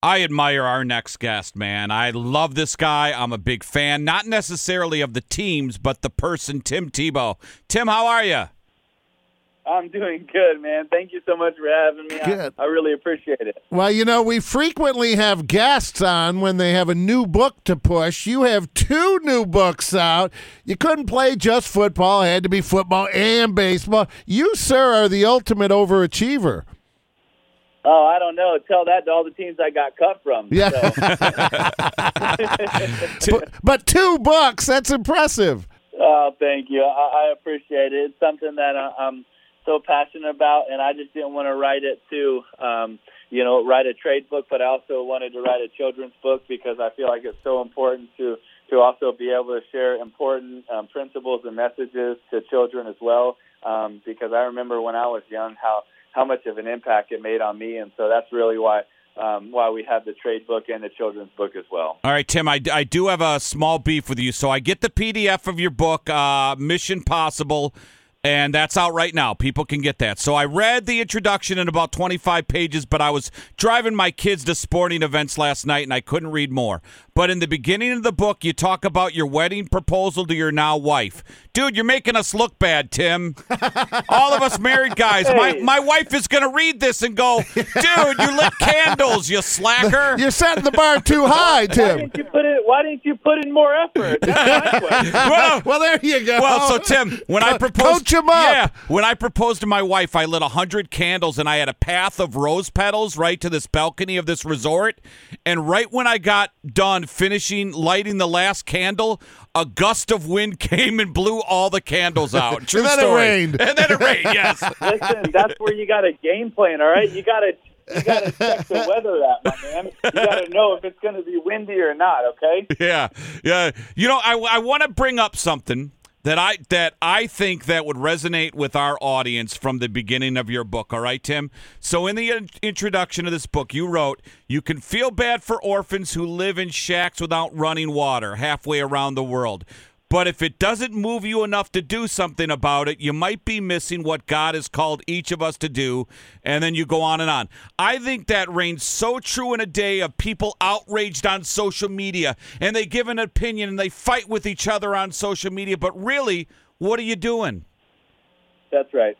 I admire our next guest, man. I love this guy. I'm a big fan, not necessarily of the teams, but the person, Tim Tebow. Tim, how are you? I'm doing good, man. Thank you so much for having me. Good. I, I really appreciate it. Well, you know, we frequently have guests on when they have a new book to push. You have two new books out. You couldn't play just football, it had to be football and baseball. You, sir, are the ultimate overachiever. Oh, I don't know. Tell that to all the teams I got cut from. Yeah. So, but, but two books, that's impressive. oh, thank you. I, I appreciate it. It's something that I, I'm so passionate about, and I just didn't want to write it to, um, you know, write a trade book, but I also wanted to write a children's book because I feel like it's so important to to also be able to share important um, principles and messages to children as well. Um, because I remember when I was young how how much of an impact it made on me, and so that's really why um, why we have the trade book and the children's book as well. All right, Tim, I, I do have a small beef with you. So I get the PDF of your book, uh, Mission Possible, and that's out right now. People can get that. So I read the introduction in about 25 pages, but I was driving my kids to sporting events last night and I couldn't read more. But in the beginning of the book, you talk about your wedding proposal to your now wife. Dude, you're making us look bad, Tim. All of us married guys. My, Hey. my wife is going to read this and go, dude, you lit candles, you slacker. You're setting the bar too high, Why Tim. didn't you put it? Why didn't you put in more effort? That's my question. Well, Well, there you go. Well, so Tim, when I Co- proposed, coach 'em up. yeah, when I proposed to my wife, I lit a hundred candles and I had a path of rose petals right to this balcony of this resort. And right when I got done finishing lighting the last candle, a gust of wind came and blew all the candles out. True And then it rained. And then it rained. Yes. Listen, that's where you got a game plan. All right, you got to you got to check the weather, that my man. You got to know if it's going to be windy or not. Okay. yeah, yeah. You know, I, I want to bring up something that I that I think that would resonate with our audience from the beginning of your book. All right, Tim. So in the in- introduction of this book, you wrote, "You can feel bad for orphans who live in shacks without running water halfway around the world." But if it doesn't move you enough to do something about it, you might be missing what God has called each of us to do. And then you go on and on. I think that reigns so true in a day of people outraged on social media and they give an opinion and they fight with each other on social media. But really, what are you doing? That's right.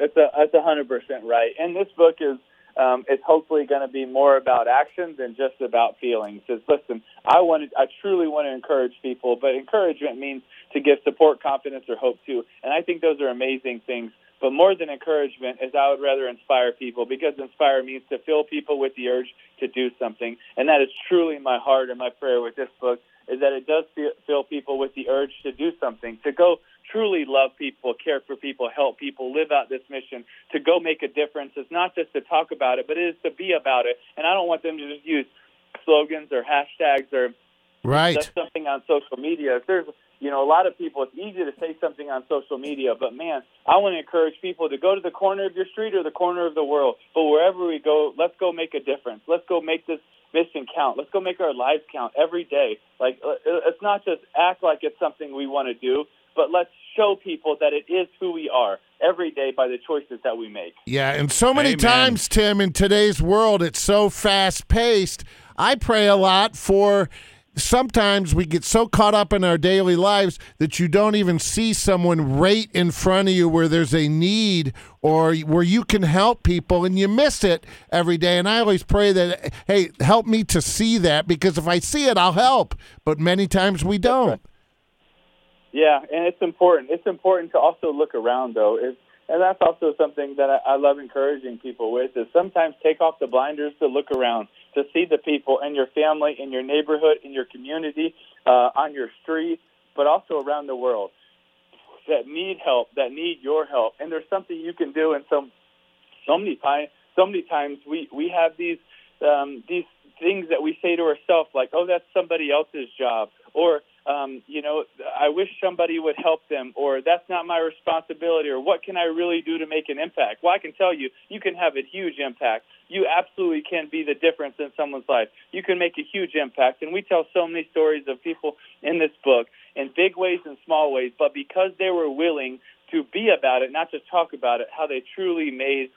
That's a that's a hundred percent right. And this book is um, it's hopefully going to be more about action than just about feelings. Because listen, I wanted I truly want to encourage people, but encouragement means to give support, confidence, or hope too. And I think those are amazing things. But more than encouragement is I would rather inspire people because inspire means to fill people with the urge to do something. And that is truly my heart and my prayer with this book is that it does fill people with the urge to do something, to go truly love people, care for people, help people, live out this mission, to go make a difference. It's not just to talk about it, but it is to be about it. And I don't want them to just use slogans or hashtags or right. something on social media. If there's you know, a lot of people, it's easy to say something on social media, but man, I want to encourage people to go to the corner of your street or the corner of the world. But wherever we go, let's go make a difference. Let's go make this mission count. Let's go make our lives count every day. Like, uh, it's not just act like it's something we want to do, but let's show people that it is who we are every day by the choices that we make. Yeah, and so many Amen. times, Tim, in today's world, it's so fast paced. I pray a lot for. Sometimes we get so caught up in our daily lives that you don't even see someone right in front of you where there's a need or where you can help people and you miss it every day. And I always pray that, hey, help me to see that because if I see it, I'll help. But many times we don't. Yeah, and it's important. It's important to also look around, though. It's, and that's also something that I, I love encouraging people with is sometimes take off the blinders to look around, to see the people in your family, in your neighborhood, in your community, uh, on your street, but also around the world that need help, that need your help. And there's something you can do. And so, so many times, so many times we we have these um, these things that we say to ourselves, like, "Oh, that's somebody else's job," or um, you know, I wish somebody would help them, or that's not my responsibility, or what can I really do to make an impact? Well, I can tell you, you can have a huge impact. You absolutely can be the difference in someone's life. You can make a huge impact. And we tell so many stories of people in this book in big ways and small ways, but because they were willing to be about it, not just talk about it, how they truly made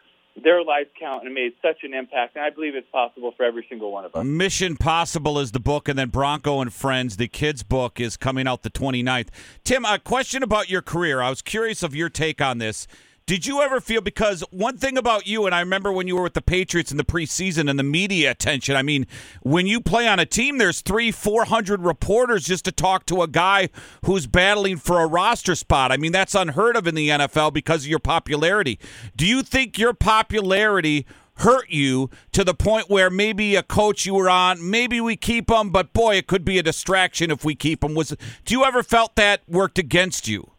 their lives count and made such an impact. And I believe it's possible for every single one of us. Mission Possible is the book, and then Bronco and Friends, the kids' book, is coming out the 29th. Tim, a question about your career. I was curious of your take on this. Did you ever feel because one thing about you, and I remember when you were with the Patriots in the preseason and the media attention. I mean, when you play on a team, there's three, four hundred reporters just to talk to a guy who's battling for a roster spot. I mean, that's unheard of in the NFL because of your popularity. Do you think your popularity hurt you to the point where maybe a coach you were on, maybe we keep him, but boy, it could be a distraction if we keep him? Was do you ever felt that worked against you?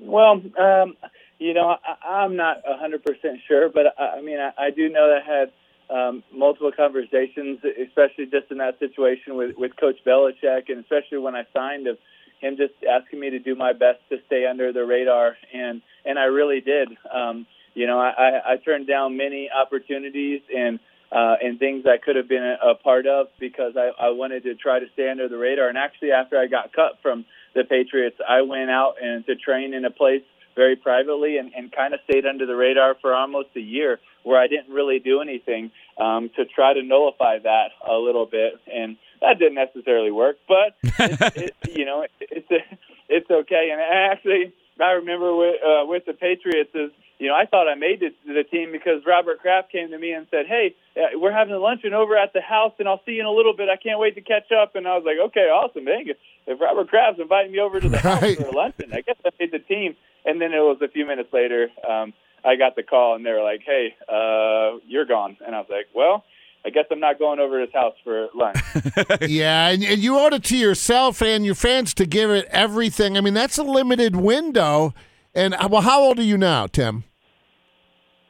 Well, um, you know, I, I'm not a 100% sure, but I, I mean, I, I do know that I had um, multiple conversations, especially just in that situation with, with Coach Belichick, and especially when I signed of him just asking me to do my best to stay under the radar, and and I really did. Um, you know, I, I, I turned down many opportunities and uh, and things I could have been a, a part of because I, I wanted to try to stay under the radar. And actually, after I got cut from the Patriots, I went out and to train in a place very privately and, and kind of stayed under the radar for almost a year where I didn't really do anything um, to try to nullify that a little bit. And that didn't necessarily work, but it, it, you know, it, it's it's okay. And actually, I remember with uh, with the Patriots is you know I thought I made it to the team because Robert Kraft came to me and said, "Hey, uh, we're having a luncheon over at the house, and I'll see you in a little bit. I can't wait to catch up." And I was like, "Okay, awesome, man. If Robert Kraft's inviting me over to the Right. house for luncheon, I guess I made the team." And then it was a few minutes later, um, I got the call, and they were like, "Hey, uh, you're gone," and I was like, "Well." I guess I'm not going over to his house for lunch. yeah, and, and you owed it to yourself and your fans to give it everything. I mean, that's a limited window. And uh, well, how old are you now, Tim?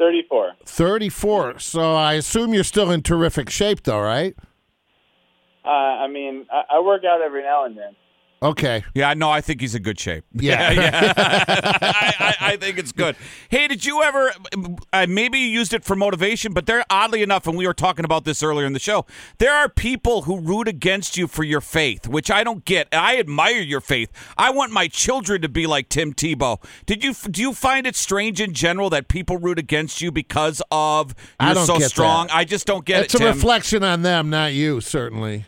34. 34. So I assume you're still in terrific shape, though, right? Uh, I mean, I, I work out every now and then. Okay. Yeah, no, I think he's in good shape. Yeah. yeah. I, I, I think it's good. Hey, did you ever? Uh, maybe you used it for motivation, but there, oddly enough, and we were talking about this earlier in the show, there are people who root against you for your faith, which I don't get. I admire your faith. I want my children to be like Tim Tebow. Did you? Do you find it strange in general that people root against you because of you're so strong? that. I just don't get It's it. a Tim. reflection on them, not you, certainly.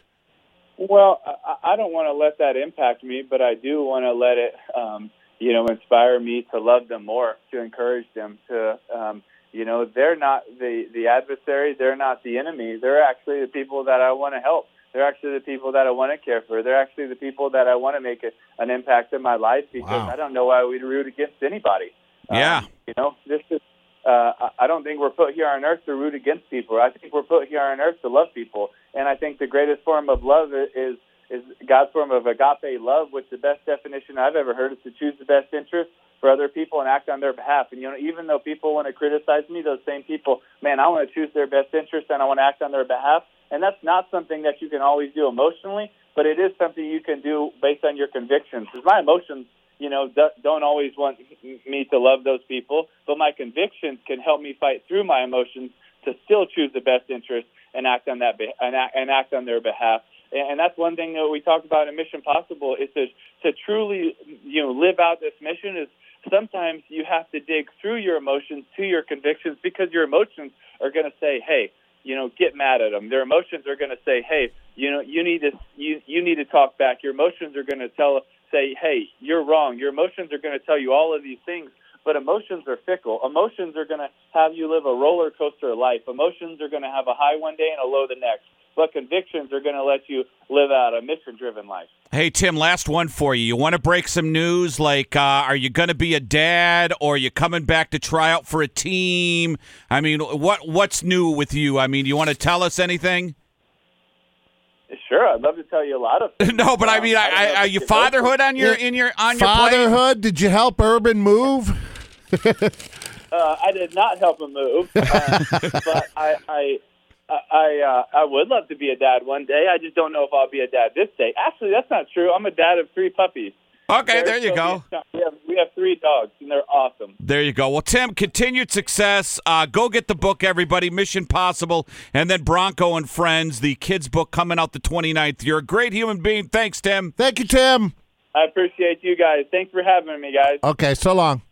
Well, I, I don't want to let that impact me, but I do want to let it, um, you know, inspire me to love them more, to encourage them to, um, you know, they're not the the adversary, they're not the enemy. They're actually the people that I want to help. They're actually the people that I want to care for. They're actually the people that I want to make a, an impact in my life because Wow. I don't know why we'd root against anybody. Yeah. Um, you know, this is. Uh, I- don't think we're put here on earth to root against people. I think we're put here on earth to love people, and I think the greatest form of love is is God's form of agape love, which the best definition I've ever heard is to choose the best interest for other people and act on their behalf. And you know, even though people want to criticize me, those same people, man, I want to choose their best interest and I want to act on their behalf. And that's not something that you can always do emotionally, but it is something you can do based on your convictions. Because my emotions, you know, do- don't always want me to love those people, but my convictions can help me fight through my emotions to still choose the best interest and act on that and, act, on their behalf. And and that's one thing that we talk about in Mission Possible is to to truly you know live out this mission is sometimes you have to dig through your emotions to your convictions because your emotions are going to say, "Hey, you know, get mad at them." Their emotions are going to say, "Hey, you know, you need to you you need to talk back." Your emotions are going to tell say, "Hey, you're wrong." Your emotions are going to tell you all of these things, but emotions are fickle. Emotions are going to have you live a roller coaster life. Emotions are going to have a high one day and a low the next. But convictions are going to let you live out a mission-driven life. Hey Tim, last one for you. You want to break some news? Like, uh, are you going to be a dad, or are you coming back to try out for a team? I mean, what what's new with you? I mean, you want to tell us anything? Sure, I'd love to tell you a lot of. Things. no, but I Um, mean, I, don't I, are you you know. fatherhood on your Yeah. in your on your plate? Fatherhood, did you help Urban move? Uh, I did not help him move, uh, but I, I, I, uh, I would love to be a dad one day. I just don't know if I'll be a dad this day. Actually, that's not true. I'm a dad of three puppies. Okay, They're there you so go. good. We have we have three dogs, and they're awesome. There you go. Well, Tim, continued success. Uh, go get the book, everybody. Mission Possible, and then Bronco and Friends, the kids' book coming out the 29th. You're a great human being. Thanks, Tim. Thank you, Tim. I appreciate you guys. Thanks for having me, guys. Okay, so long.